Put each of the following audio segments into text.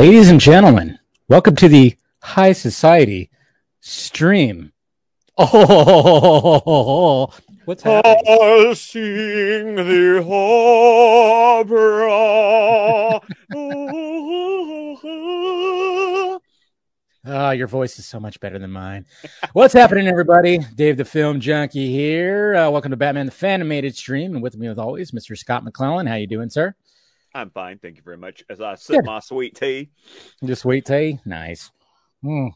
Ladies and gentlemen, welcome to the High Society stream. Oh, what's happening? I'll sing the opera. Ah, your voice is so much better than mine. What's happening, everybody? Dave the Film Junkie here. Uh, welcome to Batman the Fanimated stream, and with me, as always, Mr. Scott McClellan. How you doing, sir? I'm fine, thank you very much. As I sip Good. my sweet tea, Just sweet tea, Nice. Hmm.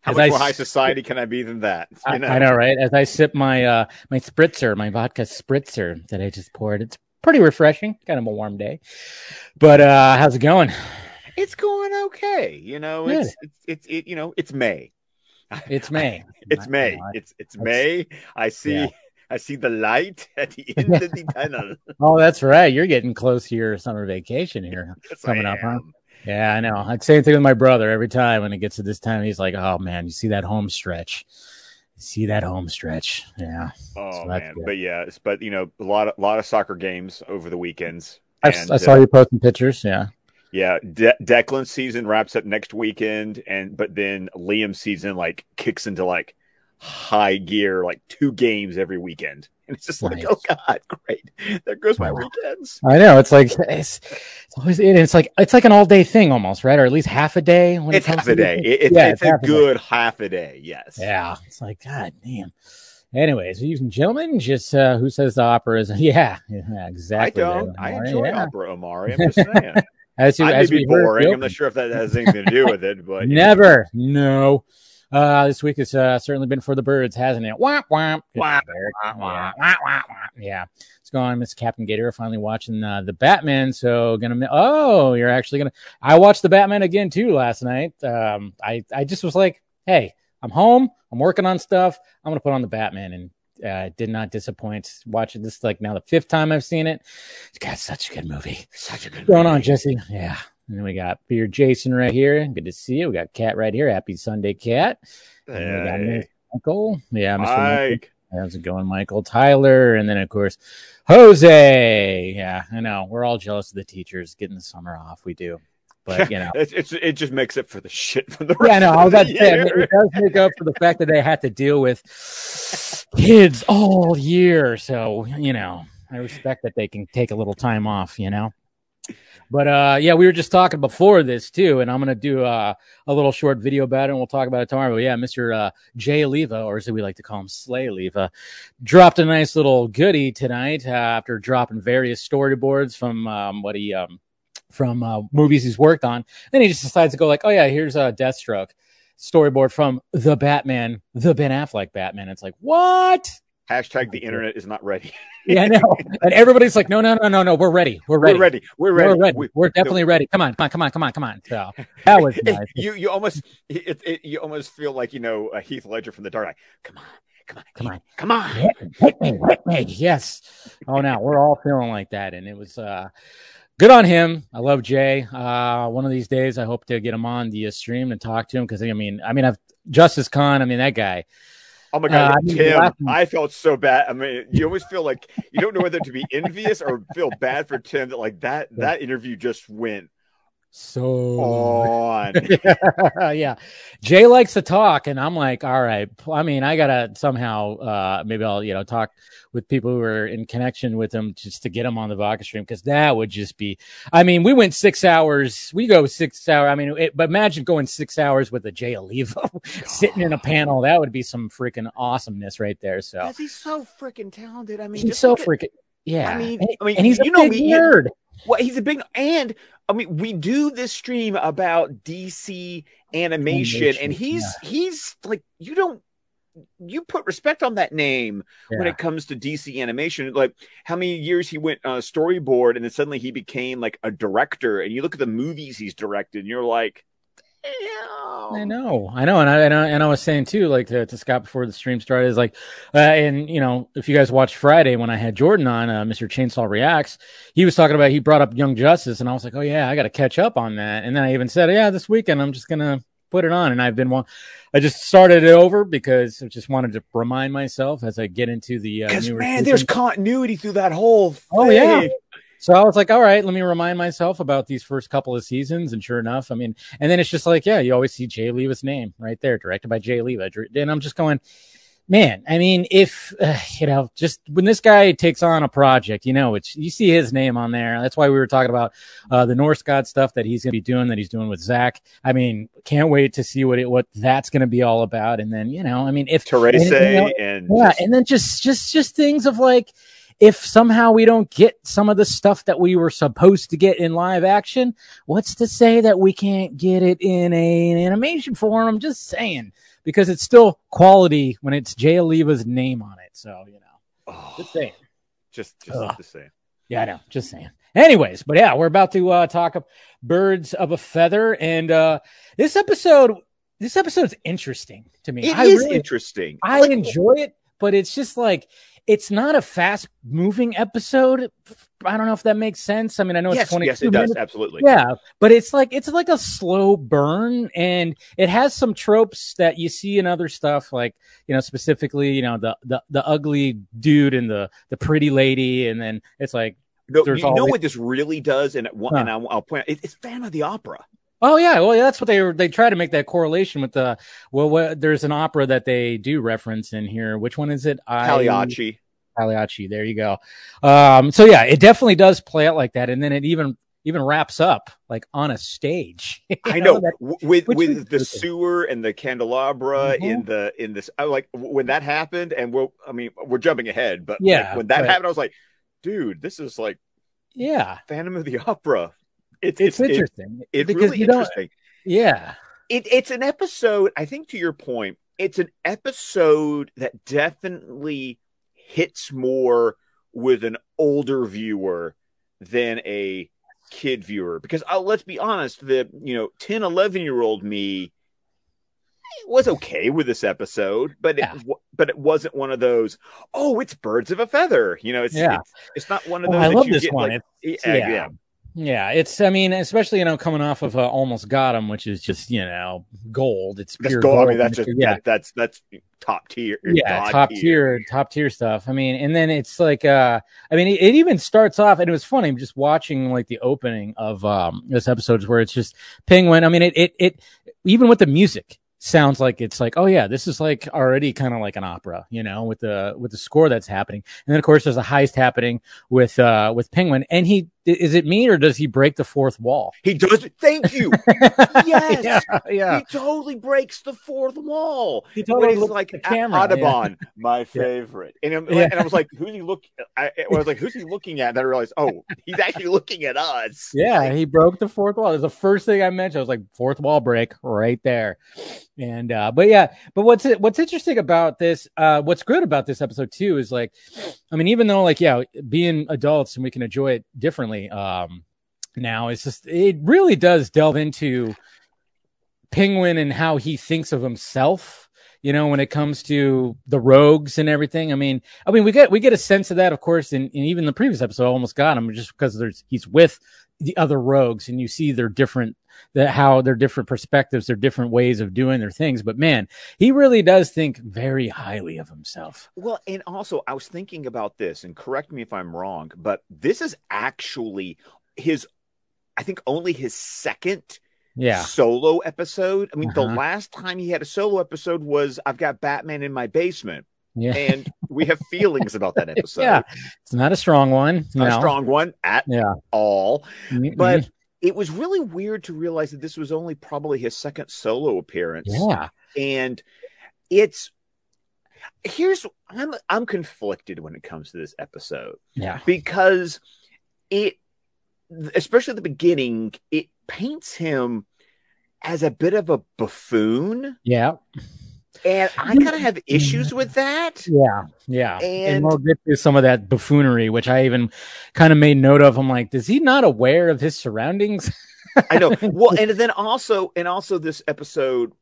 how As much I more high society can I be than that? I, I know, right? As I sip my uh my spritzer, my vodka spritzer that I just poured, it's pretty refreshing. Kind of a warm day, but uh how's it going? It's going okay. You know, Good. it's it's it's it, you know, it's May. It's May. It's May. It's it's May. I see yeah. I see the light at the end of the tunnel. Oh, that's right. You're getting close to your summer vacation here. Yes, Coming I up, huh? Yeah, I know. I'd same thing with my brother every time when it gets to this time. He's like, "Oh man, you see that home stretch? See that home stretch? Yeah." Oh So that's man, good. but yeah, but you know, a lot of lot of soccer games over the weekends. I, And, I saw uh, you posting pictures. Yeah. Yeah, De- Declan's season wraps up next weekend, and but then Liam's season like kicks into like high gear, like two games every weekend, and it's just like, oh god, great! There goes my Wow. weekends. I know. It's like it's, it's always it's like it's like an all day thing almost, right? Or at least half a day. When it It's comes half a day. It- it's yeah, it's, a half day. good half a day. Yes. Yeah, it's like God damn. Anyways, ladies and gentlemen, just uh, who says the opera is? Yeah, yeah exactly. I don't. I enjoy yeah. opera, Amari. I'm just saying. As, you, I may as be we heard, boring. Joe- I'm not sure if that has anything to do with it, but you know. Never. No. Uh, this week has uh, certainly been for the birds, hasn't it? Womp womp. Womp, womp, Yeah. womp. Womp, womp. Yeah. What's going Miss Captain Gator? Finally watching uh, the Batman. So gonna. Oh, you're actually gonna. I watched the Batman again too last night. Um, I I just was like, hey, I'm home. I'm working on stuff. I'm gonna put on the Batman and. Uh, did not disappoint. Watching this like now the fifth time I've seen it. It's got such a good movie. Such a good going on. Jesse? Yeah. And then we got Peter Jason right here. Good to see you. We got Cat right here. Happy Sunday, Cat. And then we got Hey, Michael. Yeah, Mr. Michael. How's it going, Michael? Tyler. And then, of course, Jose. Yeah, I know. We're all jealous of the teachers getting the summer off. We do. But, you know. It's, it's it just makes up for the shit from the Yeah, I know. I was about to say, I mean, it does make up for the fact that they had to deal with kids all year. So, you know, I respect that they can take a little time off, you know. But uh yeah, we were just talking before this too, and I'm gonna do uh, a little short video about it and we'll talk about it tomorrow. But yeah, Mr. Uh, Jay Oliva, or as we like to call him Slay Leva, dropped a nice little goodie tonight after dropping various storyboards from um, what he um from uh, movies he's worked on. Then he just decides to go like, oh yeah, here's a Deathstroke storyboard from the Batman, the Ben Affleck Batman. It's like what? Hashtag the internet is not ready. Yeah, I know. And everybody's like, no, no, no, no, no, we're ready, we're ready, We're ready. We're ready. we're ready, We- we're definitely ready. Come on, come on, come on, come on, come on. So that was nice. you you almost it, it, you almost feel like you know uh, Heath Ledger from The Dark Knight. Come on, come on, Come on. come on. hit me, hit me, hit me. Yes. Oh, now we're all feeling like that, and it was uh, good on him. I love Jay. Uh, one of these days, I hope to get him on the uh, stream and talk to him because I mean, I mean, I've Justice Khan. I mean, that guy. Oh my god, Uh, I mean, Tim! I felt so bad. I mean, you always feel like you don't know whether to be envious or feel bad for Tim that like that that interview just went So on. yeah, Jay likes to talk, and I'm like, all right. I mean, I gotta somehow, uh, maybe I'll, you know, talk with people who are in connection with him just to get him on the vodka stream because that would just be. I mean, we went six hours. We go six hours. I mean, it, but imagine going six hours with a Jay Oliva sitting in a panel. That would be some freaking awesomeness right there. So he's so freaking talented. I mean, he's so look at- freaking. Yeah, I mean, and, I mean, and he's you a know big me, he- nerd. Well, he's a big and I mean, we do this stream about DC animation, Animation, and he's he's like you don't you put respect on that name when it comes to DC animation. Like how many years he went uh, storyboard, and then suddenly he became like a director. And you look at the movies he's directed, and you're like, I know, I know, and I and I, and I was saying too, like to, to Scott before the stream started, is like, uh, and you know, if you guys watched Friday when I had Jordan on, uh, Mr. Chainsaw Reacts, he was talking about he brought up Young Justice, and I was like, oh yeah, I got to catch up on that, and then I even said, yeah, this weekend I'm just gonna put it on, and I've been I just started it over because I just wanted to remind myself as I get into the uh, Because newer man, there's continuity through that whole. Thing. Oh, yeah. So I was like, all right, let me remind myself about these first couple of seasons. And sure enough, I mean, and then it's just like, yeah, you always see Jay Oliva's name right there, directed by Jay Oliva. And I'm just going, man, I mean, if uh, you know, just when this guy takes on a project, you know, it's you see his name on there. That's why we were talking about uh, the Norse God stuff that he's going to be doing, that he's doing with Zach. I mean, can't wait to see what it what that's going to be all about. And then you know, I mean, if Therese and, you know, and yeah, just- and then just just just things of like. If somehow we don't get some of the stuff that we were supposed to get in live action, what's to say that we can't get it in a, an animation form? I'm just saying because it's still quality when it's Jay Oliva's name on it. So, you know, oh, just saying. just just Ugh. the same. Yeah, I know. Just saying. Anyways, but yeah, we're about to uh, talk of birds of a feather, and uh, this episode, this episode's interesting to me. It I is really, interesting. I Like, enjoy it, but it's just like it's not a fast moving episode. I don't know if that makes sense. I mean, I know yes, it's twenty. yes, it does absolutely. Yeah, but it's like it's like a slow burn, and it has some tropes that you see in other stuff, like you know, specifically, you know, the the the ugly dude and the the pretty lady, and then it's like, No, you know always- what this really does, and one, Huh. and I'll, I'll point out, it, it's Phantom of the Opera. Oh yeah, well, yeah, that's what they were. They try to make that correlation with the well, what, there's an opera that they do reference in here. Which one is it? Pagliacci. Pagliacci. There you go. Um, so yeah, it definitely does play out like that, and then it even even wraps up like on a stage. I know that- with with the sewer and the candelabra Mhm. in the in this. I like when that happened, and we're I mean we're jumping ahead, but like, Yeah, when that but- happened, I was like, dude, this is like yeah, Phantom of the Opera. It's it's, it's it- interesting it's because really interesting. Yeah, It, it's an episode. I think to your point, it's an episode that definitely hits more with an older viewer than a kid viewer because uh, let's be honest the you know 10 11 year old me was okay with this episode but Yeah. it but it wasn't one of those oh it's birds of a feather you know it's Yeah. it's, it's not one of Oh, those I love you this get, one. like- It's- yeah, yeah. Yeah. It's. I mean, especially you know, coming off of uh, almost got him, which is just you know gold. It's That's pure gold. gold. I mean, that's just yeah, that, that's that's top tier. yeah, top tier, top tier stuff. I mean, and then it's like, uh, I mean, it, it even starts off, and it was funny just watching like the opening of um this episode where it's just Penguin. I mean, it it it even with the music sounds like it's like, oh yeah, this is like already kind of like an opera, you know, with the with the score that's happening, and then of course there's a heist happening with uh with Penguin, and he is it me or does he break the fourth wall? He does. Thank you. Yes. yeah, yeah. He totally breaks the fourth wall. He totally looked like the camera. yeah. Audubon, my favorite, and, Yeah. and I was like, "Who's he look?" I, I was like, "Who's he looking at?" And I realized, oh, he's actually looking at us. Yeah, he broke the fourth wall. It was the first thing I mentioned. I was like, fourth wall break right there. And uh but yeah, but what's it what's interesting about this, uh what's good about this episode too is like I mean, even though like yeah, being adults and we can enjoy it differently, um now it's just it really does delve into Penguin and how he thinks of himself. You know, when it comes to the rogues and everything. I mean, I mean, we get we get a sense of that, of course, in, in even the previous episode. Almost got him just because there's he's with the other rogues, and you see their different that how their different perspectives, their different ways of doing their things. But man, he really does think very highly of himself. Well, and also, I was thinking about this, and correct me if I'm wrong, but this is actually his, I think, only his second Yeah, solo episode. I mean, the Uh-huh. last time he had a solo episode was "I've Got Batman in my basement," yeah, and we have feelings about that episode. yeah. It's not a strong one. Not no. a strong one at Yeah. all. Mhm. But it was really weird to realize that this was only probably his second solo appearance. yeah, And it's here's I'm I'm conflicted when it comes to this episode yeah, because it especially at the beginning, it paints him as a bit of a buffoon. yeah, And I kind of have issues with that. yeah, yeah. And, And- we'll get to some of that buffoonery, which I even kind of made note of. I'm like, does he not aware of his surroundings? I know. Well, and then also, and also this episode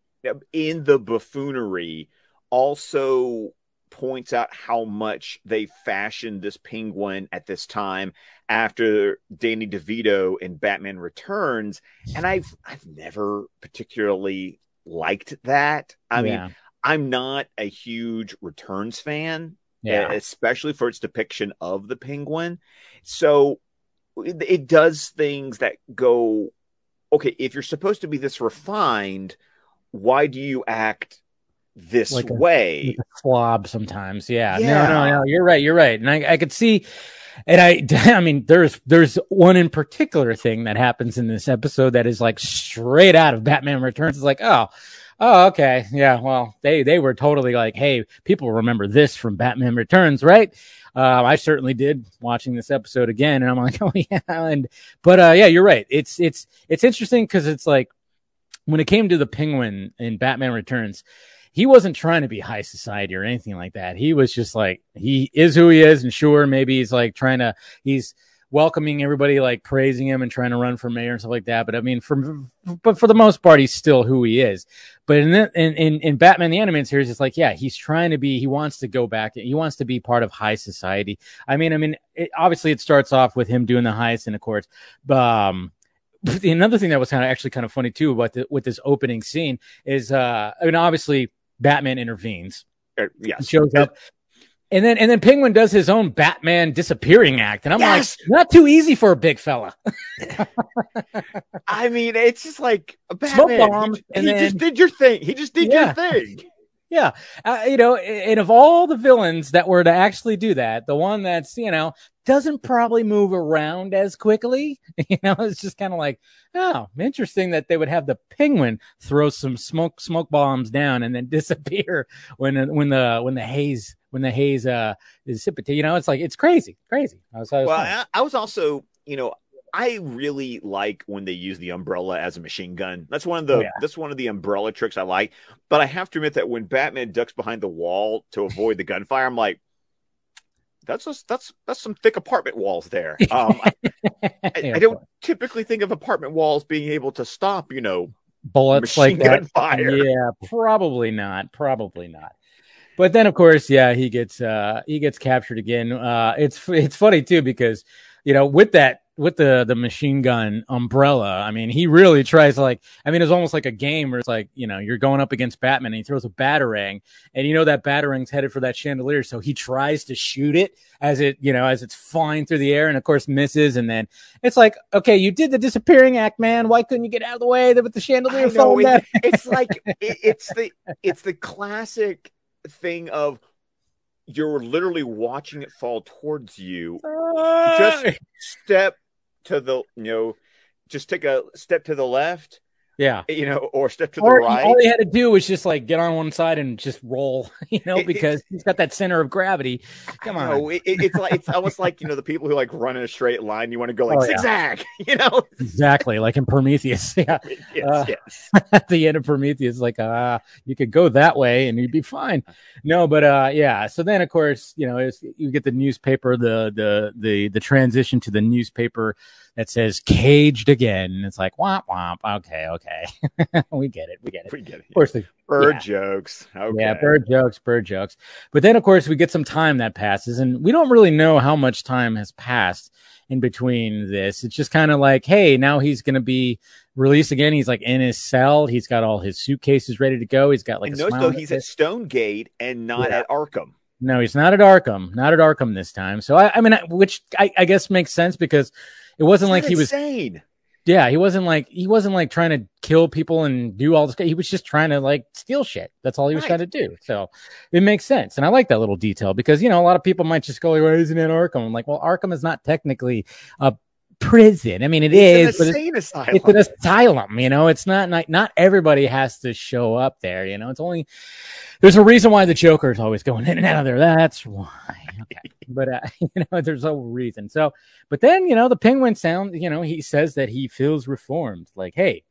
in the buffoonery also points out how much they fashioned this penguin at this time after Danny DeVito in Batman Returns, and I've I've never particularly liked that. I mean, I'm not a huge Returns fan, yeah, especially for its depiction of the penguin. So it, it does things that go okay. If you're supposed to be this refined, why do you act this Like a- way? like a slob sometimes. Yeah. Yeah. No, no, no. You're right. You're right. And I, I could see, and I, I mean, there's, there's one in particular thing that happens in this episode that is like straight out of Batman Returns. It's like, oh, oh, okay. Yeah. Well, they, they were totally like, Hey, people remember this from Batman Returns, right? Uh, I certainly did watching this episode again. And I'm like, oh yeah. And, but, uh, yeah, you're right. It's, it's, it's interesting because it's like, when it came to the penguin in Batman Returns, he wasn't trying to be high society or anything like that. He was just like, he is who he is. And sure, maybe he's like trying to, he's welcoming everybody, like praising him and trying to run for mayor and stuff like that. But I mean, for, but for the most part, he's still who he is. But in, the, in, in, in Batman, the animated series, it's like, yeah, he's trying to be, he wants to go back. He wants to be part of high society. I mean, I mean, it, obviously it starts off with him doing the highest in the courts. Um, but the- another thing that was kind of actually kind of funny too about the, with this opening scene is, uh, I mean, obviously Batman intervenes, Uh, yes. shows up, and then and then Penguin does his own Batman disappearing act, and I'm Yes! like, not too easy for a big fella. I mean, it's just like Smoke Batman. bomb, he, and he then- just did your thing. He just did Yeah. your thing. Yeah, uh, you know, and of all the villains that were to actually do that, the one that's you know doesn't probably move around as quickly. You know, it's just kind of like, oh, interesting that they would have the penguin throw some smoke smoke bombs down and then disappear when when the when the haze when the haze uh is. You know, it's like it's crazy, crazy. I was, I was Well. I, I was also, you know, I really like when they use the umbrella as a machine gun. That's one of the Oh, yeah. that's one of the umbrella tricks I like. But I have to admit that when Batman ducks behind the wall to avoid the gunfire, I'm like, that's just that's that's some thick apartment walls there. Um, I, I, I don't typically think of apartment walls being able to stop, you know, bullets like that. fire. Yeah, probably not. Probably not. But then, of course, yeah, he gets uh he gets captured again. Uh, it's it's funny too because you know with that with the the machine gun umbrella, I mean, he really tries to like. I mean, it's almost like a game where it's like you know you're going up against Batman and he throws a batarang, and you know that batarang's headed for that chandelier, so he tries to shoot it as it you know as it's flying through the air, and of course misses, and then it's like, okay, you did the disappearing act, man. Why couldn't you get out of the way with the chandelier know, it- it's like it, it's the it's the classic thing of you're literally watching it fall towards you. Just step to the you know, just take a step to the left, yeah. you know, or step to the right. all he had to do was just like get on one side and just roll, you know, It- it- because he's got that center of gravity. Come on. know, it, it- it's like it's almost like you know the people who like run in a straight line. You want to go like Oh, yeah. zigzag, you know? Exactly, like in Prometheus. Yeah, yes, Uh, yes. at the end of Prometheus, like uh you could go that way and you'd be fine. No, but uh yeah. So then, of course, you know, it's, you get the newspaper, the the the the transition to the newspaper that says "caged again." And it's like womp womp. Okay, okay, we get it, we get it. We get it. Of course, they Bird yeah. jokes. Okay. Yeah, bird jokes, bird jokes. But then, of course, we get some time that passes, and we don't really know how much time has passed in between this. It's just kind of like, hey, now he's going to be released again. He's like in his cell. He's got all his suitcases ready to go. He's got like and notice though he's at. Stonegate and not Yeah. at Arkham. No, he's not at Arkham. Not at Arkham this time. So I, I mean, I- which I, I guess makes sense because it wasn't like he was insane. Yeah, he wasn't like he wasn't like trying to kill people and do all this. He was just trying to like steal shit. That's all he was Right. trying to do. So it makes sense, and I like that little detail because you know a lot of people might just go, "Why isn't it Arkham?" I'm like, well, Arkham is not technically a prison. I mean, it It's is, an but it's, insane asylum. it's an asylum. You know, it's not like not everybody has to show up there. You know, it's only there's a reason why the Joker is always going in and out of there. That's why. Okay, but uh, you know, there's a reason. So, but then you know, the Penguin sound. You know, he says that he feels reformed. Like, hey,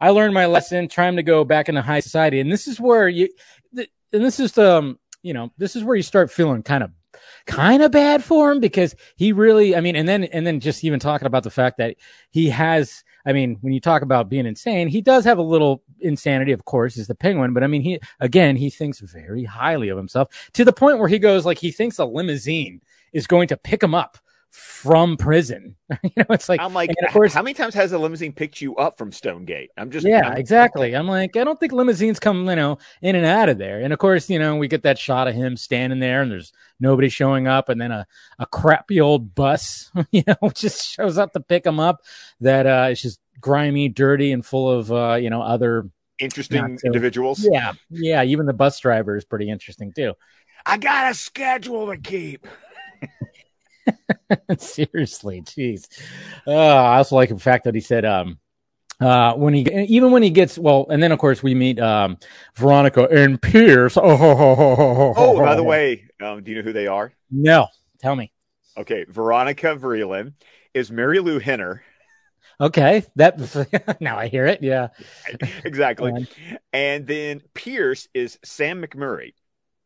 I learned my lesson. Time to go back into high society. And this is where you, th- and this is um, you know, this is where you start feeling kind of kind of bad for him because he really i mean and then and then just even talking about the fact that he has i mean when you talk about being insane he does have a little insanity of course is the penguin but i mean he again he thinks very highly of himself to the point where he goes like he thinks a limousine is going to pick him up from prison. you know, it's like I'm like, of course, how many times has a limousine picked you up from Stonegate? I'm just yeah, I'm- exactly. I'm like, I don't think limousines come, you know, in and out of there. And of course, you know, we get that shot of him standing there, and there's nobody showing up, and then a a crappy old bus, you know, just shows up to pick him up. That uh, is just grimy, dirty, and full of uh, you know other. interesting so- individuals. Yeah, yeah. Even the bus driver is pretty interesting too. I got a schedule to keep. Seriously, jeez. Uh, I also like the fact that he said, um, uh, when he even when he gets well, and then of course we meet um, Veronica and Pierce. Oh, ho, ho, ho, ho, ho, Oh, by the way, um, do you know who they are? no, tell me. Okay, Veronica Vreeland is Marilu Henner. Okay, that now I hear it. Yeah, exactly. And And then Pierce is Sam McMurray.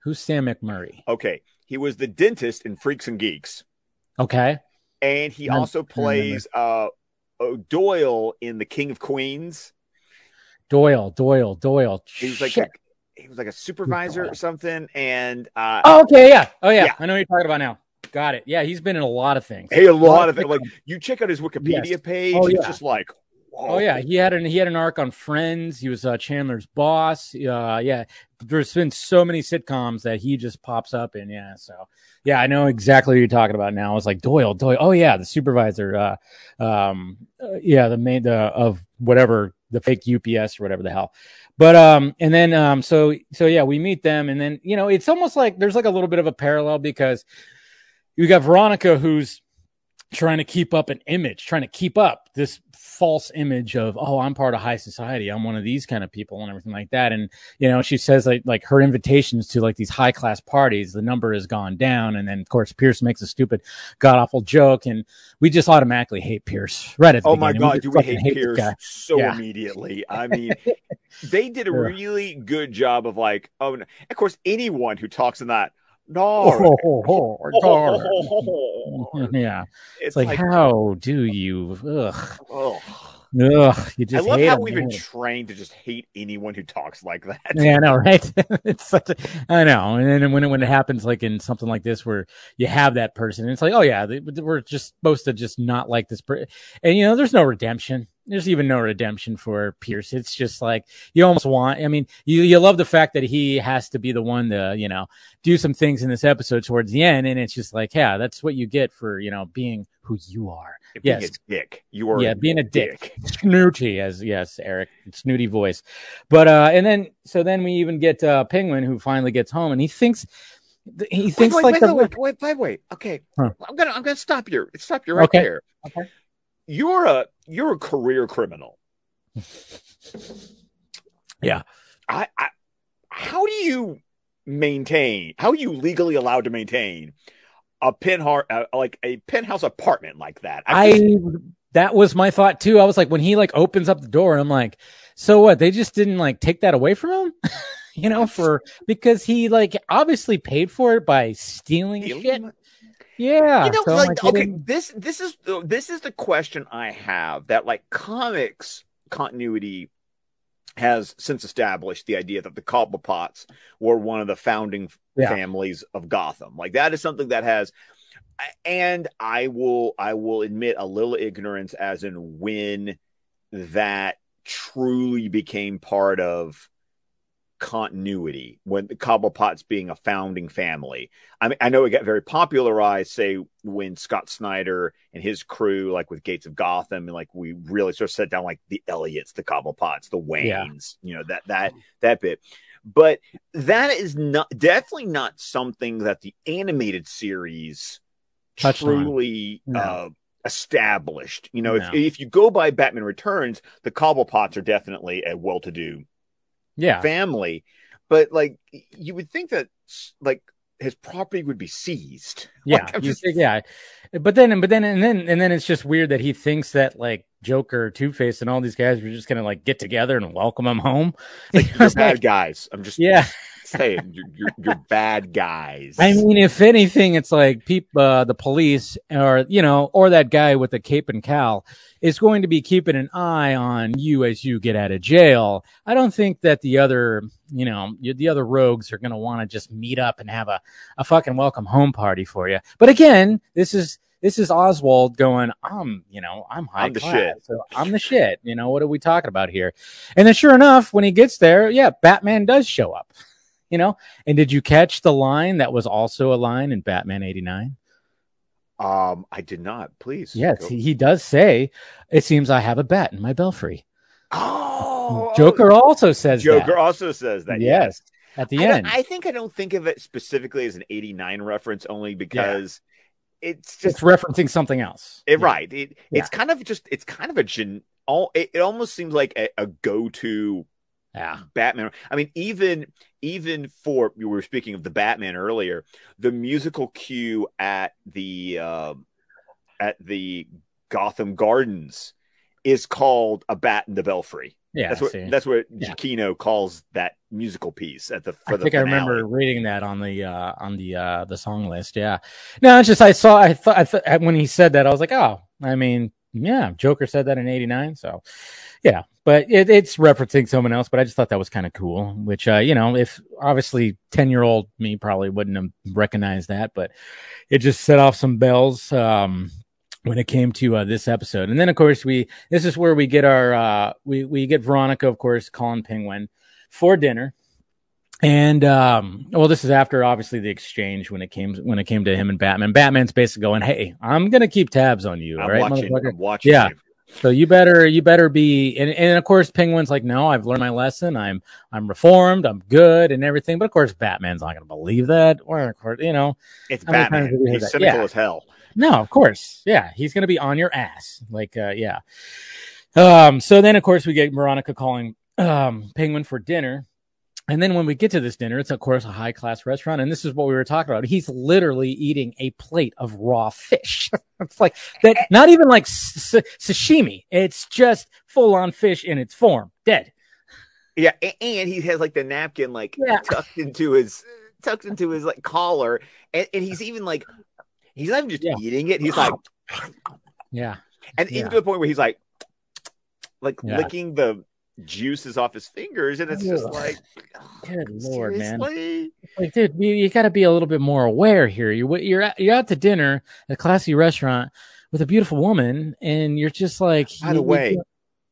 who's Sam McMurray? Okay, he was the dentist in Freaks and Geeks, Okay, and he also plays uh, uh, Doyle in The King of Queens. Doyle, Doyle, Doyle. He was like a, he was like a supervisor or something, and uh, oh, okay, yeah, oh yeah. Yeah. I know what you're talking about now. Got it. Yeah, he's been in a lot of things. hey, a lot of of it. Like you check out his Wikipedia Yes. page, Oh, it's just like, Oh yeah, he had an he had an arc on Friends. He was uh, Chandler's boss. Uh, yeah, there's been so many sitcoms that he just pops up in. Yeah, so yeah, I know exactly what you're talking about now. It's like Doyle, Doyle. Oh yeah, the supervisor. Uh, um, uh, yeah, the main the of whatever the fake UPS or whatever the hell. But um, and then um, so so yeah, we meet them, and then you know it's almost like there's like a little bit of a parallel because you got Veronica who's trying to keep up an image, trying to keep up this false image of, oh, I'm part of high society. I'm one of these kind of people and everything like that. And, you know, she says like, like her invitations to like these high class parties, the number has gone down. And then of course, Pierce makes a stupid god awful joke. And we just automatically hate Pierce right at the Oh my god, just do we fucking hate Pierce so Yeah. immediately? I mean, they did a really good job of like, oh, no. of course, anyone who talks in that, no, Oh, oh, oh, yeah. it's It's like, like, how do you, ugh, oh. ugh, you just I love how we've been trained to just hate anyone who talks like that. Yeah, I know, right? it's such a, I know. And then when it, when it happens, like in something like this, where you have that person, it's like, oh yeah, they, we're just supposed to just not like this person. And you know, there's no redemption. There's even no redemption for Pierce. It's just like you almost want. I mean, you you love the fact that he has to be the one to you know do some things in this episode towards the end, and it's just like, yeah, that's what you get for you know being who you are. Being Yes. a dick. You are Yeah, being a dick. snooty as yes eric snooty voice but uh and then so then we even get uh penguin who finally gets home and he thinks he Wait, thinks wait, like wait, the, wait, wait, wait, wait. Okay, Huh. I'm gonna, I'm gonna stop you. Stop you right Okay. there. Okay. You're a, you're a career criminal. Yeah. I, I, how do you maintain? How are you legally allowed to maintain a penthouse, uh, like a penthouse apartment like that? i just- that was my thought too i was like when he like opens up the door and i'm like so what they just didn't like take that away from him you know for because he like obviously paid for it by stealing shit yeah you know, so like, okay, this this is the this is the question I have that like comics continuity has since established the idea that the Cobblepots were one of the founding Yeah. families of Gotham. Like that is something that has and I will I will admit a little ignorance as in when that truly became part of continuity when the Cobblepots being a founding family. I mean, I know it got very popularized, say, when Scott Snyder and his crew, like with Gates of Gotham, and like we really sort of set down like the Elliots, the Cobblepots, the Waynes, you know, that that that bit. But that is not definitely not something that the animated series Touched on. truly No. uh, established. You know, No. if if you go by Batman Returns, the Cobblepots are definitely a well-to-do yeah family, but like you would think that like his property would be seized. Yeah, Like, just- think- yeah. But then, but then, and then, and then it's just weird that he thinks that like Joker, Two Face, and all these guys were just gonna like get together and welcome him home. like you're bad guys. I'm just yeah, saying you're, you're you're bad guys. I mean, if anything, it's like peop, uh, the police, or you know, or that guy with the cape and cowl is going to be keeping an eye on you as you get out of jail. I don't think that the other, you know, the other rogues are going to want to just meet up and have a, a fucking welcome home party for you. But again, this is this is Oswald going, I'm, you know, I'm high I'm the class, shit. so I'm the shit. You know, what are we talking about here? And then, sure enough, when he gets there, yeah, Batman does show up. You know, and did you catch the line that was also a line in Batman '89? Um, I did not. Please. Yes, he, he does say, "It seems I have a bat in my belfry." Oh, Joker also says Joker that. also says that. Yes, at the I, end. I think I don't think of it specifically as an '89 reference, only because it's just it's referencing something else. It, Yeah. right. It, It's kind of just. It's kind of a gen. All it, it almost seems like a, a go-to Yeah. Batman. I mean, even even for we were speaking of the Batman earlier, the musical cue at the um at the Gotham Gardens is called "A Bat in the Belfry." Yeah. that's what see. that's what Yeah. Giacchino calls that musical piece at the. For the I the think I remember reading that on the uh, on the uh, the song list. Yeah. No, it's just I saw I thought I thought when he said that I was like, oh, I mean, yeah, Joker said that in '89, so yeah. But it, it's referencing someone else. But I just thought that was kind of cool. Which uh, you know, if obviously ten year old me probably wouldn't have recognized that, but it just set off some bells. Um, when it came to uh, this episode, and then of course we this is where we get our uh, we we get Veronica, of course, calling Penguin for dinner. And um, well, this is after obviously the exchange when it came when it came to him and Batman. Batman's basically going, "Hey, I'm gonna keep tabs on you, I'm right, watching. I'm watching. Yeah. you. So you better you better be." And, and of course, Penguin's like, "No, I've learned my lesson. I'm I'm reformed. I'm good and everything." But of course, Batman's not gonna believe that. Or of course, you know, It's How many times Batman. have we heard He's that? cynical Yeah. as hell. no, of course. Yeah, he's going to be on your ass. Like, uh, yeah. Um, so then, of course, we get Veronica calling um, Penguin for dinner. And then when we get to this dinner, it's, of course, a high class restaurant. And this is what we were talking about. He's literally eating a plate of raw fish. it's like that, not even like s- sashimi. It's just full on fish in its form, dead. Yeah, and he has like the napkin like Yeah. tucked into his tucked into his like collar, and, and he's even like he's not even just Yeah. eating it. He's like, Yeah. and Yeah. even to the point where he's like, like licking the juices off his fingers, and it's just like, Good Lord, man. like dude you, you got to be a little bit more aware here you you're at, you're out to dinner at a classy restaurant with a beautiful woman and you're just like By the you- way,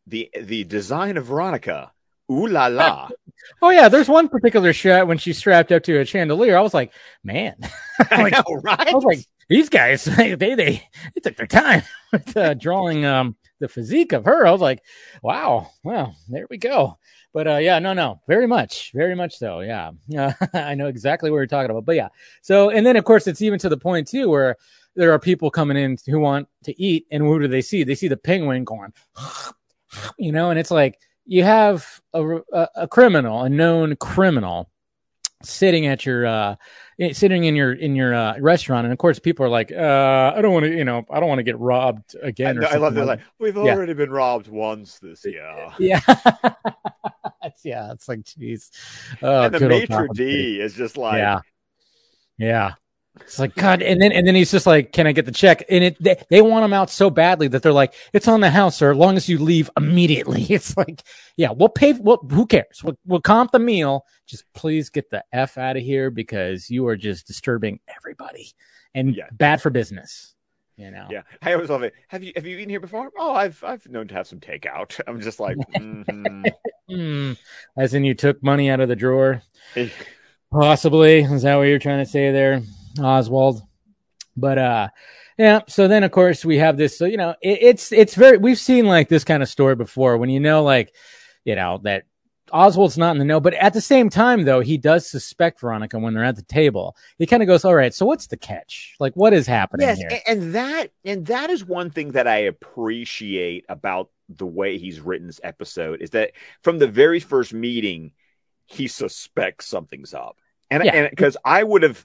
the the design of Veronica, ooh la la. oh yeah there's one particular shot when she's strapped up to a chandelier i was like man I know, right? i was like these guys they they they, they took their time with uh, drawing um the physique of her i was like wow well there we go. But uh yeah no no very much very much so yeah. Uh, i know exactly what you're talking about but yeah. So and then of course it's even to the point too where there are people coming in who want to eat and who do they see? They see the penguin going you know and it's like you have a, a, a criminal a known criminal sitting at your uh sitting in your in your uh, restaurant and of course people are like uh i don't want to you know i don't want to get robbed I, again or I love that. Like, we've Yeah. already been robbed once this year. yeah yeah it's like jeez oh, and the maitre d is just like, yeah yeah it's like god and then and then he's just like can i get the check and it they, they want him out so badly that they're like it's on the house sir as long as you leave immediately it's like yeah we'll pay well who cares we'll, we'll comp the meal just please get the f out of here because you are just disturbing everybody and Yeah. bad for business you know Yeah, I always love it. Have you have you eaten here before? Oh, I've I've known to have some takeout. I'm just like, mhm. Hmm. as in you took money out of the drawer Possibly. Is that what you're trying to say there, Oswald? But uh yeah, so then of course we have this, so you know, it, it's it's very we've seen like this kind of story before when you know like, you know, that Oswald's not in the know, but at the same time though, he does suspect Veronica when they're at the table. He kind of goes, "All right, so what's the catch? Like what is happening yes, here?" and that and that is one thing that I appreciate about the way he's written this episode is that from the very first meeting, he suspects something's up, and Yeah. and because I would have,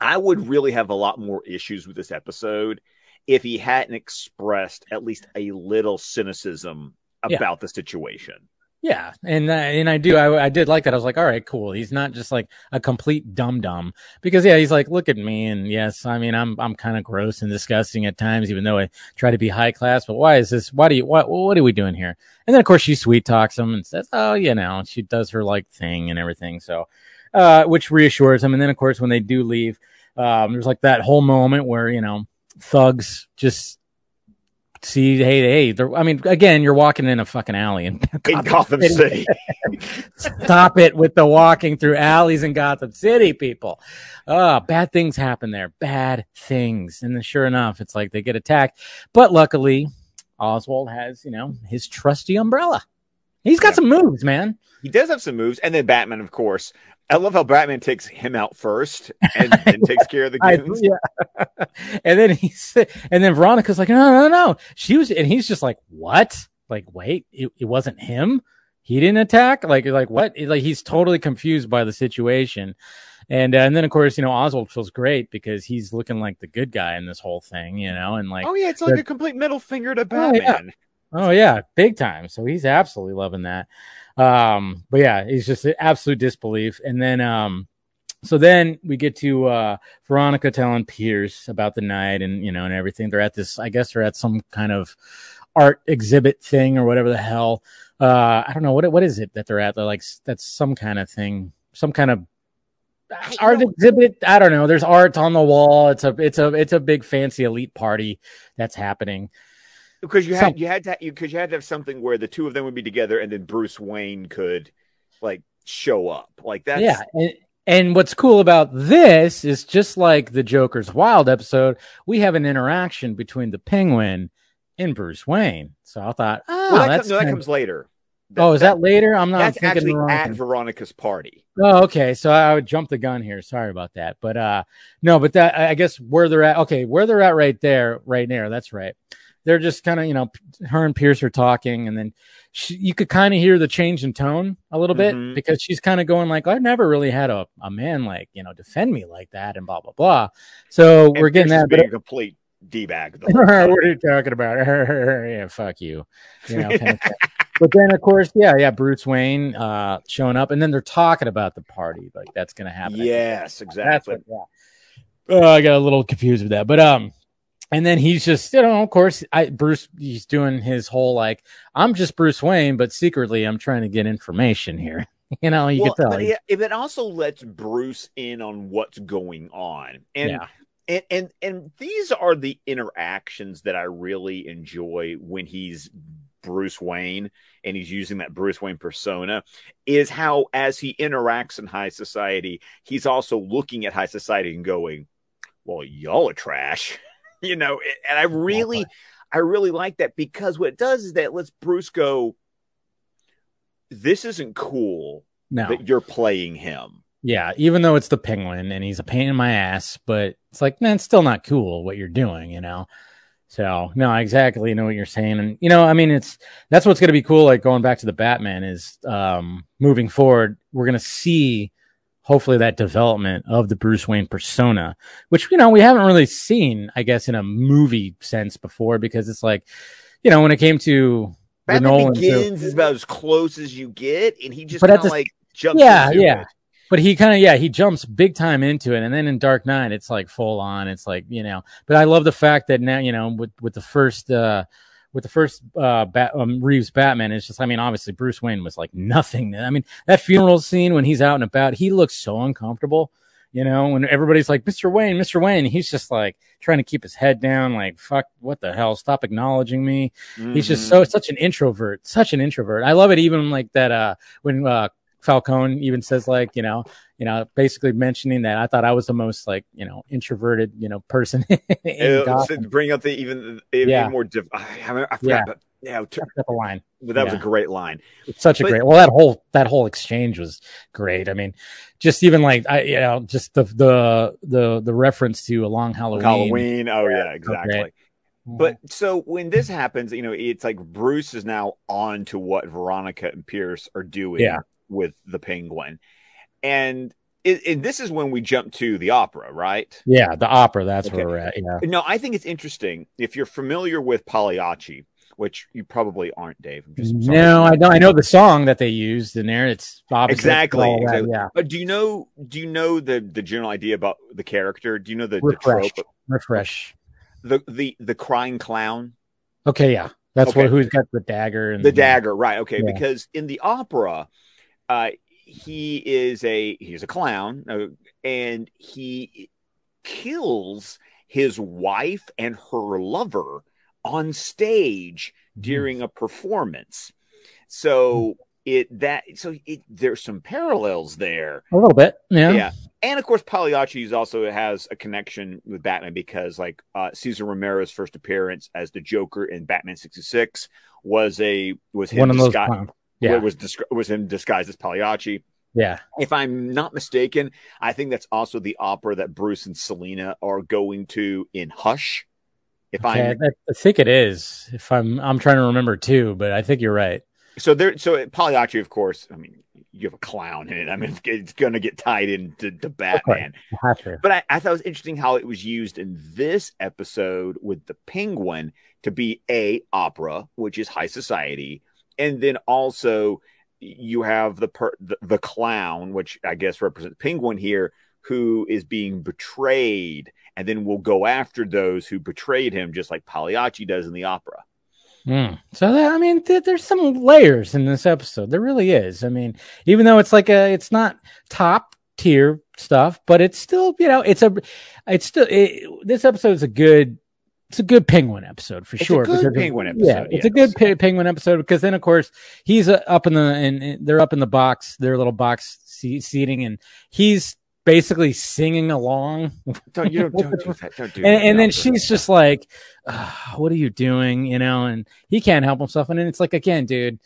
I would really have a lot more issues with this episode if he hadn't expressed at least a little cynicism Yeah. about the situation. Yeah, and uh, and I do I, I did like that. I was like, all right, cool. He's not just like a complete dum dum because yeah, he's like, look at me, and yes, I mean, I'm I'm kind of gross and disgusting at times, even though I try to be high class. But why is this? Why do you? What what are we doing here? And then of course she sweet talks him and says, oh, you know, she does her like thing and everything. So, uh, which reassures him. And then of course when they do leave, um, there's like that whole moment where you know thugs just see, hey, hey, I mean, again, you're walking in a fucking alley in in Gotham City. Stop it with the walking through alleys in Gotham City, people. Uh, bad things happen there. Bad things. And then sure enough, it's like they get attacked. But luckily, Oswald has, you know, his trusty umbrella. He's got Yeah. some moves, man. he does have some moves, and then Batman, of course. I love how Batman takes him out first and then takes care of the I, goons. yeah. and then he's and then Veronica's like, no, no, no. She was, and he's just like, what? Like, wait, it, it wasn't him. He didn't attack. Like, like what? Like he's totally confused by the situation. And uh, and then of course, you know, Oswald feels great because he's looking like the good guy in this whole thing, you know, and like, oh yeah, it's like the- a complete middle finger to Oh, yeah. Batman. Oh yeah, big time. So he's absolutely loving that. Um, but yeah, it's just absolute disbelief. And then um so then we get to uh Veronica telling Pierce about the night and you know and everything. They're at this, I guess they're at some kind of art exhibit thing or whatever the hell. Uh I don't know what what is it that they're at. They're like that's some kind of thing, some kind of art exhibit. I don't know. There's art on the wall. It's a it's a it's a big fancy elite party that's happening. Because you had you had to you because you had to have something where the two of them would be together, and then Bruce Wayne could like show up. Like that. yeah and, and what's cool about this is just like the joker's wild episode we have an interaction between the penguin and bruce wayne so i thought oh Well, that, that's com- no, that of- comes later. oh is that later i'm not that's thinking actually at thing. Veronica's party. oh okay so i would jump the gun here sorry about that but uh no but that i I guess where they're at okay where they're at right there right there that's right they're just kind of you know her and pierce are talking and then she, you could kind of hear the change in tone a little bit Mhm. because she's kind of going like i've never really had a, a man like you know defend me like that and blah blah blah so And we're getting that but being a complete d bag. what are you talking about yeah fuck you you know kind of but then of course yeah yeah bruce wayne uh showing up and then they're talking about the party like that's gonna happen Yes, exactly. what, yeah. Oh, I got a little confused with that, but um, and then he's just, you know, of course, I Bruce, he's doing his whole like, I'm just Bruce Wayne, but secretly I'm trying to get information here. You know, you well, can tell. but it, it also lets Bruce in on what's going on, and yeah, and and and these are the interactions that I really enjoy when he's Bruce Wayne and he's using that Bruce Wayne persona is how as he interacts in high society he's also looking at high society and going well y'all are trash you know and I really I really like that because what it does is that lets Bruce go this isn't cool no, that you're playing him yeah. Even though it's the Penguin and he's a pain in my ass, but it's like, man, it's still not cool what you're doing, you know. So no, I exactly know what you're saying, and you know, I mean, it's that's what's going to be cool. Like going back to the Batman is um, moving forward, we're going to see hopefully that development of the Bruce Wayne persona, which you know we haven't really seen, I guess, in a movie sense before, because it's like, you know, when it came to Batman Nolan Begins is about as close as you get, and he just kind of like jumps. Yeah, yeah. it. but he kind of yeah he jumps big time into it and then in dark knight it's like full on it's like you know but i love the fact that now you know with with the first uh with the first uh Bat, um, reeves batman it's just i mean obviously bruce wayne was like nothing i mean that funeral scene when he's out and about he looks so uncomfortable you know when everybody's like mr wayne mr wayne he's just like trying to keep his head down like fuck what the hell? Stop acknowledging me. He's just so such an introvert, such an introvert. I love it even like that uh when uh Falcone even says like, you know, you know, basically mentioning that I thought I was the most like, you know, introverted, you know, person bring up the even even Yeah. more. Diff- I, I forgot, Yeah. but yeah, t- That's the line. but that was a great line. It's such a great. Well, that whole that whole exchange was great. I mean, just even like I, you know, just the the the the reference to a long Halloween. Halloween. Oh yeah, exactly. great. But mm-hmm. so when this happens, you know, it's like Bruce is now on to what Veronica and Pierce are doing Yeah. with the Penguin, and it, and this is when we jump to the opera, right? yeah, the opera. That's Okay. where we're at. Yeah. No, I think it's interesting if you're familiar with Pagliacci, which you probably aren't, Dave. I'm just sorry. No, I know. I know the song that they used in there. It's obviously Exactly, all that. Yeah. But do you know? Do you know the the general idea about the character? Do you know the, the trope? Refresh. The the the crying clown, Okay, yeah, that's Okay. what who's got the dagger and the dagger, right? Okay, Yeah. because in the opera, uh, he is a he's a clown, uh, and he kills his wife and her lover on stage during a performance. So it that so it, there's some parallels there. A little bit, yeah. Yeah. And of course, Pagliacci also has a connection with Batman because, like, uh, Cesar Romero's first appearance as the Joker in Batman '66 was a was him One of those Yeah, was disgu- was him disguised as Pagliacci. yeah. If I'm not mistaken, I think that's also the opera that Bruce and Selina are going to in Hush. If Okay, I'm I, I think it is. If I'm, I'm trying to remember too, but I think you're right. so there, so Pagliacci, of course. I mean, you have a clown in it. I mean, it's, going to get tied into to Batman. To. But I, I thought it was interesting how it was used in this episode with the penguin to be a opera, which is high society, and then also you have the per, the, the clown, which I guess represents penguin here, who is being betrayed, and then will go after those who betrayed him, just like Pagliacci does in the opera. Mm. So that, I mean, th- there's some layers in this episode. There really is. I mean, even though it's like a, it's not top tier stuff, but it's still, you know, it's a, it's still. It, this episode is a good. It's a good penguin episode for It's a sure. good penguin Yeah, episode, it's a good pe- penguin episode because then, of course, he's uh, up in the and, they're up in the box, their little box se- seating, and he's basically singing along Don't you don't, don't do that. Don't do and, that. and then she's just like, "Ah, "What are you doing?" You know, and he can't help himself. And then it's like, again, dude,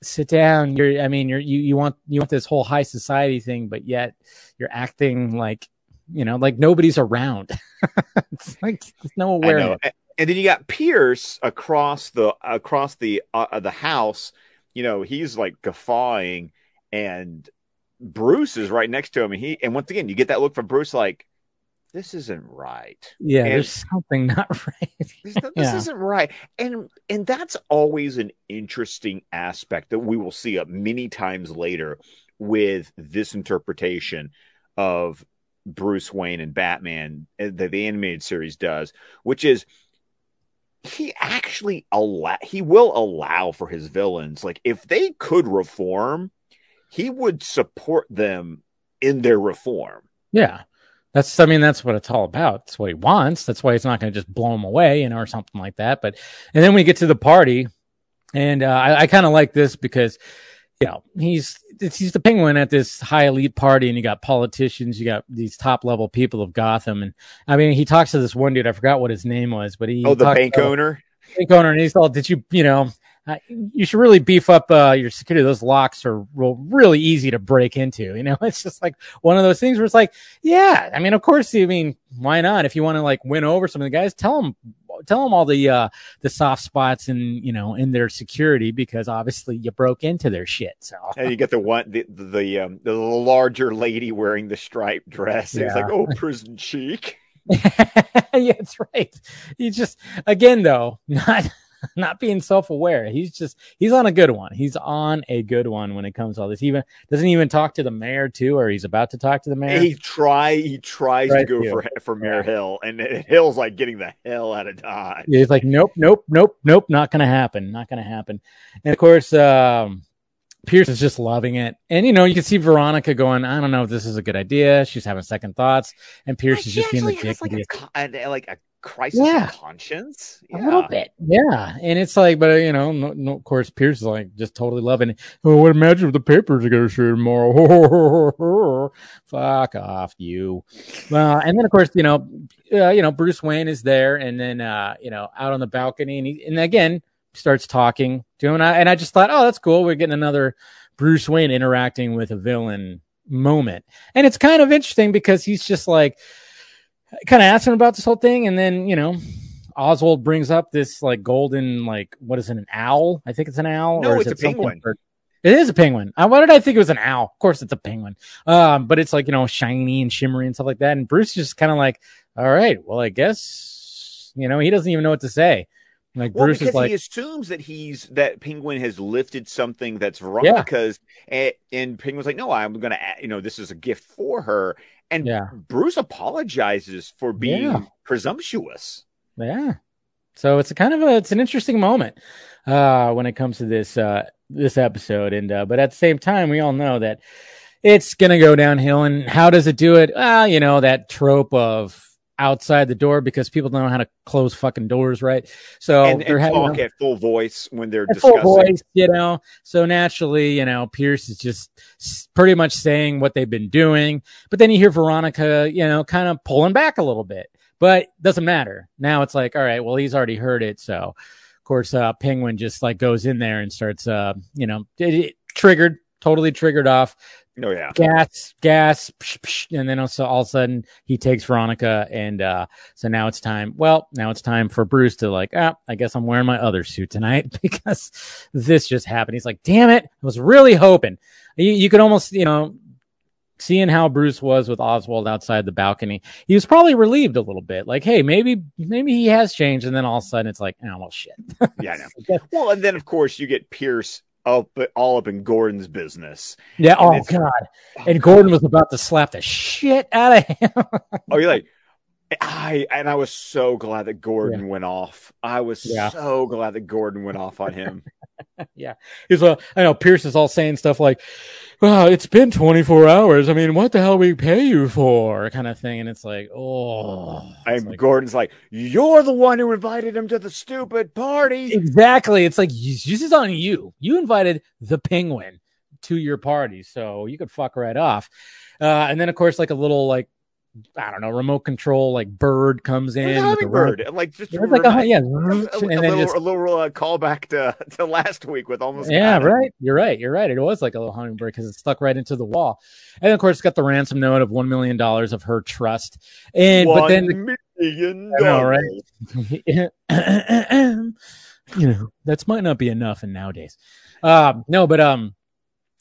sit down. You're, I mean, you're you you want you want this whole high society thing, but yet you're acting like, you know, like nobody's around. it's like there's no awareness. And then you got Pierce across the across the uh, the house. You know, he's like guffawing, and Bruce is right next to him. And he and once again, you get that look from Bruce, like this isn't right. Yeah, and- there's something not right. This, this Yeah. isn't right. And and that's always an interesting aspect that we will see up many times later with this interpretation of Bruce Wayne and Batman uh, that the animated series does, which is he actually allow he will allow for his villains. Like if they could reform, he would support them in their reform. Yeah. That's, I mean, that's what it's all about. That's what he wants. That's why he's not going to just blow him away, you know, or something like that. But, and then we get to the party, and uh, I, I kind of like this because, you know, he's it's, he's the penguin at this high elite party, and you got politicians, you got these top level people of Gotham, and I mean, he talks to this one dude. I forgot what his name was, but he Oh, the bank about- owner. bank owner, and he's all, "Did you, you know, uh, you should really beef up uh, your security. Those locks are real, really easy to break into. You know, it's just like one of those things where it's like, yeah, I mean, of course, I mean, why not? If you want to like win over some of the guys, tell them, tell them all the uh, the soft spots in you know in their security because obviously you broke into their shit. So And you get the one the the um the larger lady wearing the striped dress. It's like, oh, prison chic. yeah, that's right. You just again though, not not being self-aware. He's just he's on a good one. He's on a good one when it comes to all this. He even doesn't even talk to the mayor too, or he's about to talk to the mayor. He try he tries Tries to go to. for for Mayor Yeah. Hill, and Hill's like getting the hell out of Dodge. He's like, nope, nope, nope, nope, not gonna happen, not gonna happen. And of course, um, Pierce is just loving it, and you know, you can see Veronica going, I don't know if this is a good idea. She's having second thoughts, and Pierce Like, is just being the dick. like that he a, is. co- a- like a crisis Yeah. of conscience. A little bit, yeah. And it's like, but uh, you know, no, no, of course, Pierce is like just totally loving it. Oh, what imagine if the papers are going to show tomorrow? Fuck off, you. Well, and then of course, you know, uh, you know, Bruce Wayne is there, and then uh, you know, out on the balcony, and he, and again starts talking to him, and I, and I just thought, oh, that's cool. We're getting another Bruce Wayne interacting with a villain moment, and it's kind of interesting because he's just like kind of asking about this whole thing, and then you know. Oswald brings up this like golden, like what is it, an owl? I think it's an owl. No, or is it's it a penguin. for- It is a penguin. Uh, why did I think it was an owl? Of course, it's a penguin. Um, but it's like you know shiny and shimmery and stuff like that. And Bruce is just kind of like, all right, well, I guess you know he doesn't even know what to say. Like Well, Bruce because is like, he assumes that he's that Penguin has lifted something that's Veronica's, and, and Penguin's like, "No, I'm gonna, you know, this is a gift for her." And Yeah. Bruce apologizes for being Yeah. presumptuous. Yeah. So it's a kind of a it's an interesting moment uh when it comes to this uh this episode and uh but at the same time we all know that it's going to go downhill and how does it do it? Well, you know that trope of outside the door because people don't know how to close fucking doors, right? So and, they're and talk at full voice when they're at full discussing. voice, you know. So naturally, you know, Pierce is just pretty much saying what they've been doing, but then you hear Veronica, you know, kind of pulling back a little bit, but doesn't matter. Now it's like, all right, well, he's already heard it, so of course, uh, Penguin just like goes in there and starts, uh, you know, it, it triggered, totally triggered off Oh yeah. gas, gas, psh, psh, and then also all of a sudden he takes Veronica, and uh, so now it's time. Well, now it's time for Bruce to like, ah, I guess I'm wearing my other suit tonight because this just happened. He's like, damn it, I was really hoping. You, you could almost, you know, seeing how Bruce was with Oswald outside the balcony, he was probably relieved a little bit. Like, hey, maybe, maybe he has changed, and then all of a sudden it's like, oh well, shit. Yeah, I know. Well, and then of course you get Pierce up all up in Gordon's business. Yeah. And Oh god. Oh, and Gordon was about to slap the shit out of him. Oh, you're like, I and I was so glad that Gordon went off. I was Yeah. so glad that Gordon went off on him. Yeah, he's uh, I know Pierce is all saying stuff like, "Well, it's been 24 hours. I mean, what the hell we pay you for?" kind of thing, and it's like, oh, and like- Gordon's like, "You're the one who invited him to the stupid party." exactly. It's like this is on you. You invited the penguin to your party, so you could fuck right off. Uh, and then of course, like a little like I don't know, remote control like bird comes in. A with ro- like just like a, yeah, a, a little, just a little uh, callback to, to last week with almost Yeah, right. You're right. You're right. It was like a little hummingbird because it stuck right into the wall. And of course, it's got the ransom note of $1 million of her trust. And, but then, One million know, right? you know, that might not be enough in nowadays. Um, no, but, um,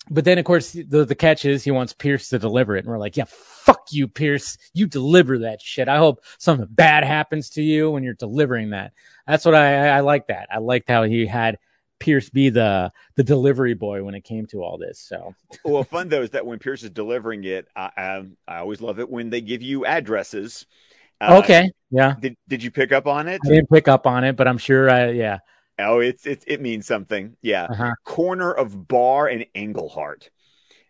but then of course the, the catch is he wants Pierce to deliver it. And we're like, yeah, fuck you, Pierce. You deliver that shit. I hope something bad happens to you when you're delivering that. That's what I, I, I like that. I liked how he had Pierce be the, the delivery boy when it came to all this. So Well, fun though is that when Pierce is delivering it, I, I, I always love it when they give you addresses. Uh, Okay. Yeah. Did Did you pick up on it? I didn't pick up on it, but I'm sure I, yeah. Oh, it's it, it means something. Yeah. Uh-huh. Corner of Bar and Englehart.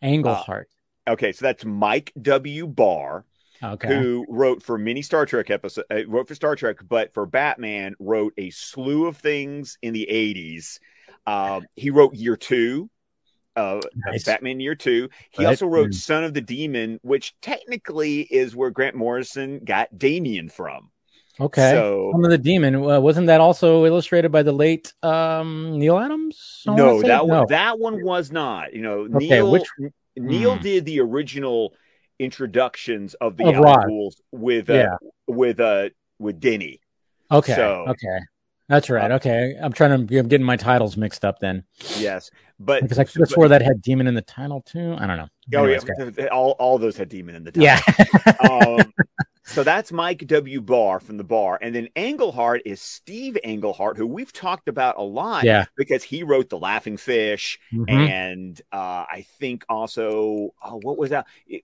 Englehart. Okay, so that's Mike W. Barr, okay. who wrote for many Star Trek episodes, uh, wrote for Star Trek, but for Batman wrote a slew of things in the '80s. Um, he wrote Year Two, uh, Nice. Batman Year Two. He Right. also wrote Mm. Son of the Demon, which technically is where Grant Morrison got Damian from. Okay. So Son of the Demon. Uh, wasn't that also illustrated by the late um, Neal Adams? No, that one that one was not. You know, Okay, Neal which- Neal Hmm. did the original introductions of the Of Al Rod. Ghouls with uh, Yeah. with uh with Denny. Okay. so- okay. That's right. Uh, Okay. I'm trying to, I'm getting my titles mixed up then. Yes, but Because I could have swore that had demon in the title too. I don't know. Oh Anyways, yeah, okay. th- th- all all those had demon in the title. Yeah. um, so that's Mike W. Barr from the bar, and then Englehart is Steve Englehart, who we've talked about a lot. yeah. because he wrote the Laughing Fish, Mhm. and uh, I think also oh, what was that? It-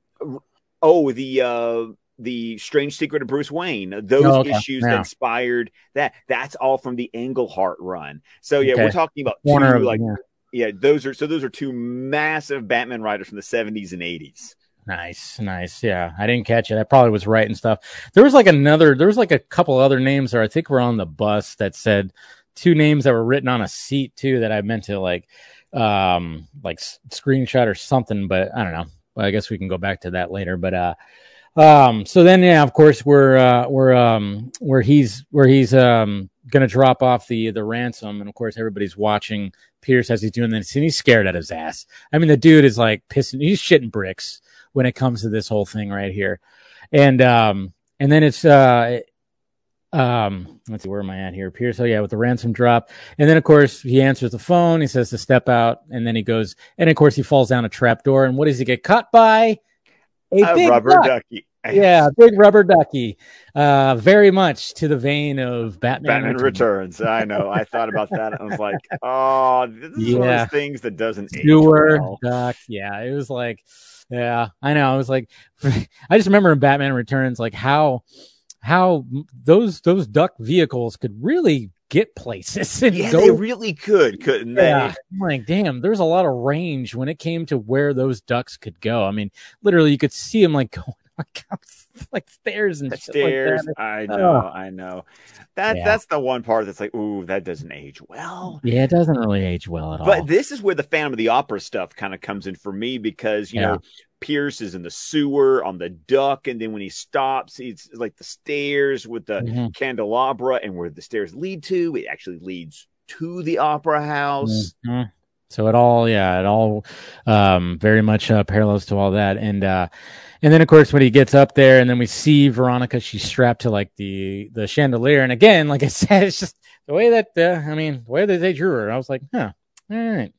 oh, the uh, the Strange Secret of Bruce Wayne. Those Oh, okay. issues Yeah. that inspired that. That's all from the Englehart run. So yeah, Okay. we're talking about Corner two like yeah. yeah, those are so those are two massive Batman writers from the seventies and eighties. Nice, nice. Yeah, I didn't catch it. I probably was writing stuff. There was like another. There was like a couple other names, or I think we're on the bus that said two names that were written on a seat too that I meant to like, um, like screenshot or something. But I don't know. I guess we can go back to that later. But uh, um, so then yeah, of course we're uh, we're um where he's where he's um gonna drop off the the ransom, and of course everybody's watching Pierce as he's doing this, and he's scared at his ass. I mean, the dude is like pissing. He's shitting bricks when it comes to this whole thing right here. And um and then it's uh um let's see where am I at here? Pierce, oh yeah, with the ransom drop. And then of course he answers the phone, he says to step out, and then he goes and of course he falls down a trap door, and what does he get caught by? A A big rubber duck. ducky. Yeah, big rubber ducky. Uh very much to the vein of Batman, Batman Returns. Returns. I know. I thought about that. I was like, oh, this is one of Yeah. those things that doesn't age Sewer well. duck. Yeah, it was like, yeah, I know. I was like, I just remember in Batman Returns, like how how those those duck vehicles could really get places and Yeah, go. they really could, couldn't they? yeah, I'm like damn, there's a lot of range when it came to where those ducks could go. I mean, literally, you could see them like going like, like stairs and stairs. Like. I know, Oh. I know. That Yeah. that's the one part that's like, ooh, that doesn't age well. Yeah, it doesn't really age well at all. But this is where the Phantom of the Opera stuff kind of comes in for me because you Yeah. know Pierce is in the sewer on the duck, and then when he stops, it's like the stairs with the Mhm. candelabra, and where the stairs lead to, it actually leads to the opera house. Mhm. So it all, yeah, it all um, very much uh, parallels to all that, and uh, and then of course when he gets up there, and then we see Veronica, she's strapped to like the the chandelier, and again, like I said, it's just the way that uh, I mean, the way that they drew her, I was like, huh, all right,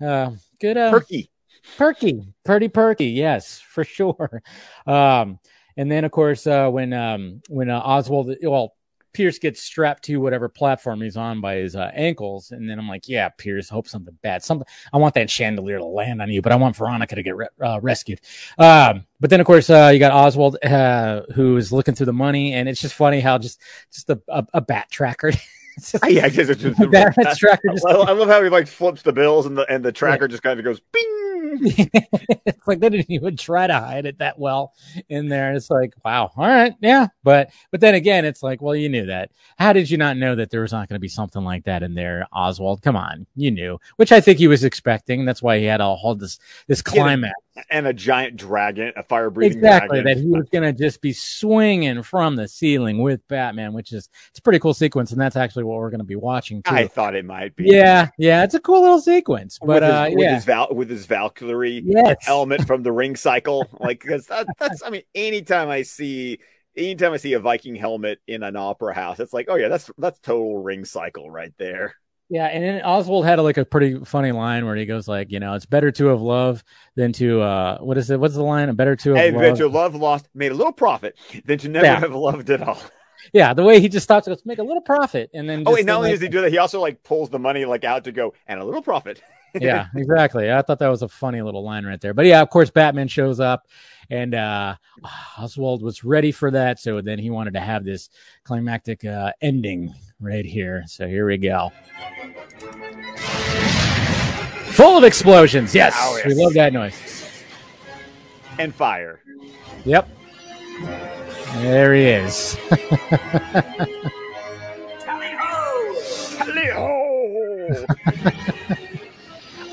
uh, good, uh, Perky. perky, pretty perky, yes, for sure. Um, and then of course uh, when um, when uh, Oswald, well. Pierce gets strapped to whatever platform he's on by his uh, ankles, and then I'm like, "Yeah, Pierce, hope something bad. Something. I want that chandelier to land on you, but I want Veronica to get re- uh, rescued." Um, but then, of course, uh, you got Oswald, uh, who is looking through the money, and it's just funny how just just a, a, a bat tracker. just, Yeah, I guess it's just a bat tracker just I I love how he like flips the bills and the and the tracker just kind of goes bing. It's like they didn't even try to hide it that well in there. It's like, wow, all right, yeah. But but then again, it's like, well, you knew that. How did you not know that there was not going to be something like that in there, Oswald? Come on, you knew. Which I think he was expecting. That's why he had all hold this this climax. And a giant dragon, a fire breathing Exactly, dragon. that he was going to just be swinging from the ceiling with Batman, which is it's a pretty cool sequence, and that's actually what we're going to be watching too. I thought it might be. yeah, yeah, it's a cool little sequence, but with his, uh, with yeah, his Val- with his Valkyrie yes, helmet from the ring cycle. Like, because that, that's, I mean, anytime I see, anytime I see a Viking helmet in an opera house, it's like, oh yeah, that's that's total ring cycle right there. Yeah, and then Oswald had like a pretty funny line where he goes like, you know, it's better to have love than to uh what is it? What's the line? A better to have Hey, loved. to love lost, made a little profit than to never Yeah. have loved at all. Yeah, the way he just stops, let's make a little profit, and then Oh, wait, not only like- does he do that, he also like pulls the money like out to go and a little profit. yeah, exactly. I thought that was a funny little line right there. But yeah, of course, Batman shows up, and uh Oswald was ready for that, so then he wanted to have this climactic uh ending right here. So here we go. Full of explosions. Yes, Oh, we love that noise. and fire. Yep. There he is.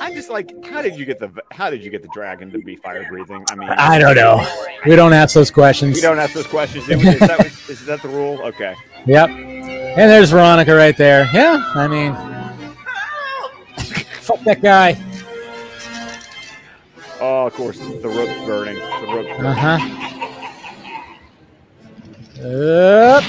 I'm just like, how did you get the how did you get the dragon to be fire breathing? I mean, I don't know. We don't ask those questions. We don't ask those questions. Is that, is that the rule? Okay. Yep. And there's Veronica right there. Yeah, I mean, fuck that guy. Oh, of course, the rope's burning. The rope's burning. Uh huh. Up.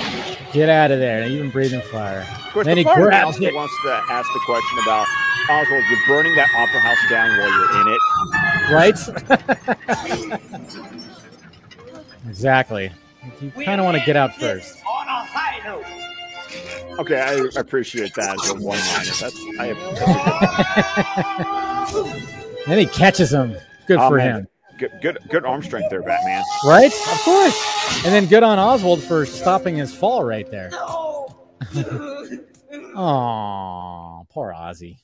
Get out of there. Even breathing fire. Of course, Then the he grabs it. wants to ask the question about Oswald. You're burning that opera house down while you're in it. Right? exactly. You kind of want to get out first. On a high note. Okay, I appreciate that as a one liner. That's I. Then he catches him. Good Oh, for man. him. Good, good, good arm strength there, Batman. Right? Of course. And then good on Oswald for stopping his fall right there. Aw, poor Ozzy.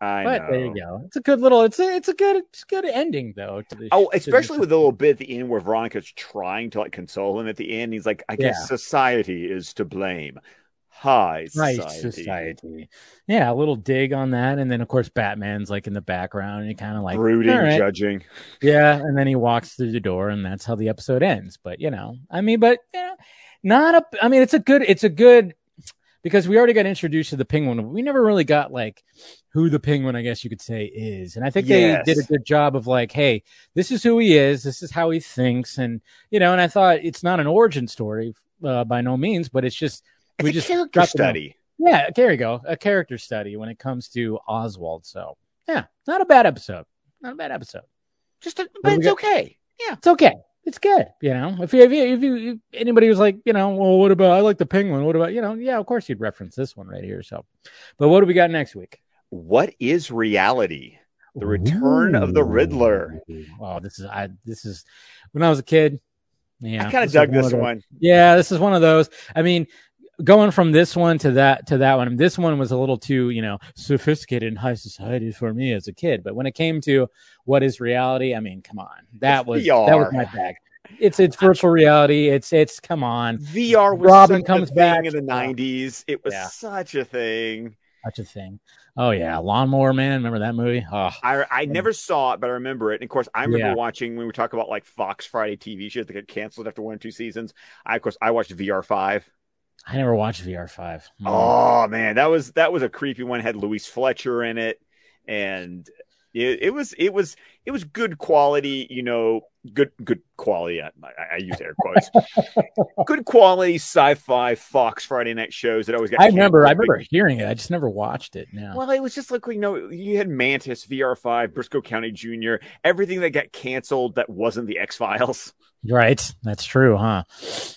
I But know. there you go. It's a good little. It's a. It's a good. It's a good ending though. To the, Oh, to especially the- with the little bit at the end where Veronica's trying to like console him at the end. He's like, I guess Yeah. society is to blame. High society. society. Yeah, a little dig on that, and then of course Batman's like in the background, and he kind of like Brooding, "All right." judging. Yeah, and then he walks through the door, and that's how the episode ends. But you know, I mean, but you know, not a. I mean, it's a good. It's a good because we already got introduced to the penguin. We never really got like who the penguin, I guess you could say, is. And I think Yes. they did a good job of like, hey, this is who he is. This is how he thinks, and you know. And I thought it's not an origin story uh, by no means, but it's just It's we a just character study. Yeah, there you go. A character study when it comes to Oswald. So yeah, not a bad episode. Not a bad episode. Just, a, but it's got- okay. Yeah. It's okay. It's good. You know, if you, if you, if you, if anybody was like, you know, well, what about, I like the penguin. What about, you know, yeah, of course you'd reference this one right here. So, but what do we got next week? What is reality? The Return of the Riddler. Oh, this is, I, this is when I was a kid. Yeah. I kind of dug this one. Yeah, this is one of those. I mean, going from this one to that to that one, this one was a little too, you know, sophisticated in high society for me as a kid. But when it came to what is reality, I mean, come on, that was VR. that was my bag. It's it's virtual reality. It's it's come on. VR was Robin such comes a back. in the nineties. It was Yeah. such a thing. Such a thing. Oh yeah, Lawnmower Man. Remember that movie? Oh, I I never saw it, but I remember it. And of course, I remember Yeah. watching when we talk about like Fox Friday TV shows that get canceled after one or two seasons. I of course I watched VR five. I never watched VR Five. Oh man, that was that was a creepy one. It had Louise Fletcher in it, and it, it was it was it was good quality. You know, good good quality. I, I, use air quotes. good quality sci-fi Fox Friday night shows that always got. I remember. I remember hearing it. I just never watched it. No. Well, it was just like you know, you had Mantis, VR5, Brisco County Jr., everything that got canceled that wasn't the X Files. Right. That's true, huh?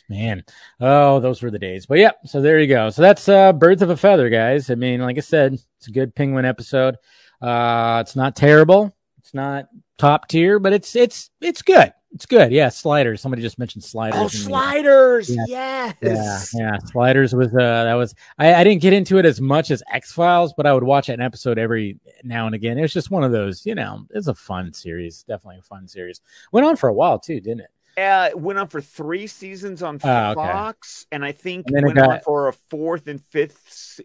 Man. Oh, those were the days. But yeah, so there you go. So that's uh Birds of a Feather, guys. I mean, like I said, it's a good penguin episode. Uh it's not terrible. It's not top tier, but it's it's it's good. It's good. Yeah, sliders. Somebody just mentioned sliders. Oh, in the- sliders! Yeah. Yes. Yeah, yeah. Sliders was uh that was I, I didn't get into it as much as X Files, but I would watch an episode every now and again. It was just one of those, you know, it's a fun series. Definitely a fun series. Went on for a while too, didn't it? Uh, it went on for three seasons on Oh, okay. Fox, and I think And went on got- for a fourth and fifth. se-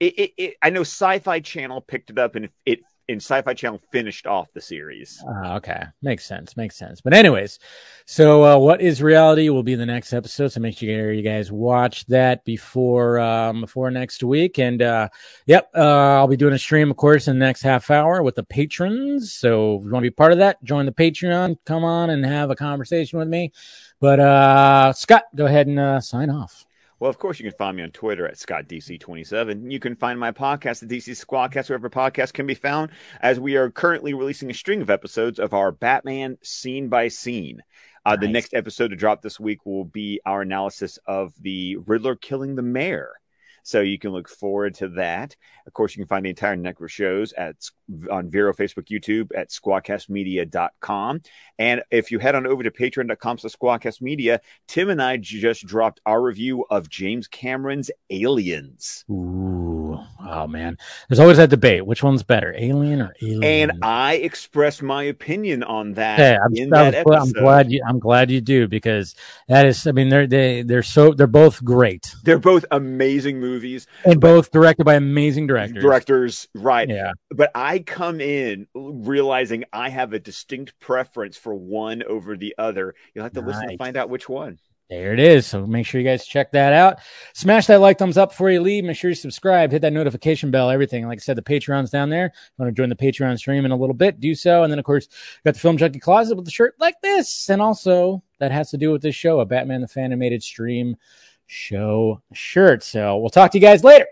It, it, it, I know Sci-Fi Channel picked it up, and it and Sci-Fi Channel finished off the series. Ah, okay, makes sense, makes sense. But anyways, so uh, what is reality will be the next episode. So make sure you guys watch that before um, before next week. And uh, yep, uh, I'll be doing a stream, of course, in the next half hour with the patrons. So if you want to be part of that, join the Patreon. Come on and have a conversation with me. But uh, Scott, go ahead and uh, sign off. Well, of course, you can find me on Twitter at ScottDC27. You can find my podcast the DC Squadcast, wherever podcasts can be found, as we are currently releasing a string of episodes of our Batman scene by scene. Uh, The next episode to drop this week will be our analysis of the Riddler killing the mayor. So you can look forward to that. Of course, you can find the entire network of shows at on Vero, Facebook, YouTube at squadcastmedia.com. And if you head on over to patreon.com slash squadcastmedia, Tim and I just dropped our review of James Cameron's Aliens. Ooh, oh man, there's always that debate: which one's better, Alien or Alien? And I expressed my opinion on that Yeah, I'm, that was I'm glad you. I'm glad you do because that is. I mean, they're they they're so they're both great They're both amazing movies, and both directed by amazing directors. directors, right? Yeah, But I come in realizing I have a distinct preference for one over the other. You'll have to listen to find out which one. There it is. So make sure you guys check that out. Smash that like, thumbs up before you leave. Make sure you subscribe. Hit that notification bell. Everything. Like I said, the Patreon's down there. If you want to join the Patreon stream in a little bit, do so. And then of course, got the Film Junkie closet with the shirt like this, and also that has to do with this show, a Batman the Fan Animated Stream show shirt. So we'll talk to you guys later.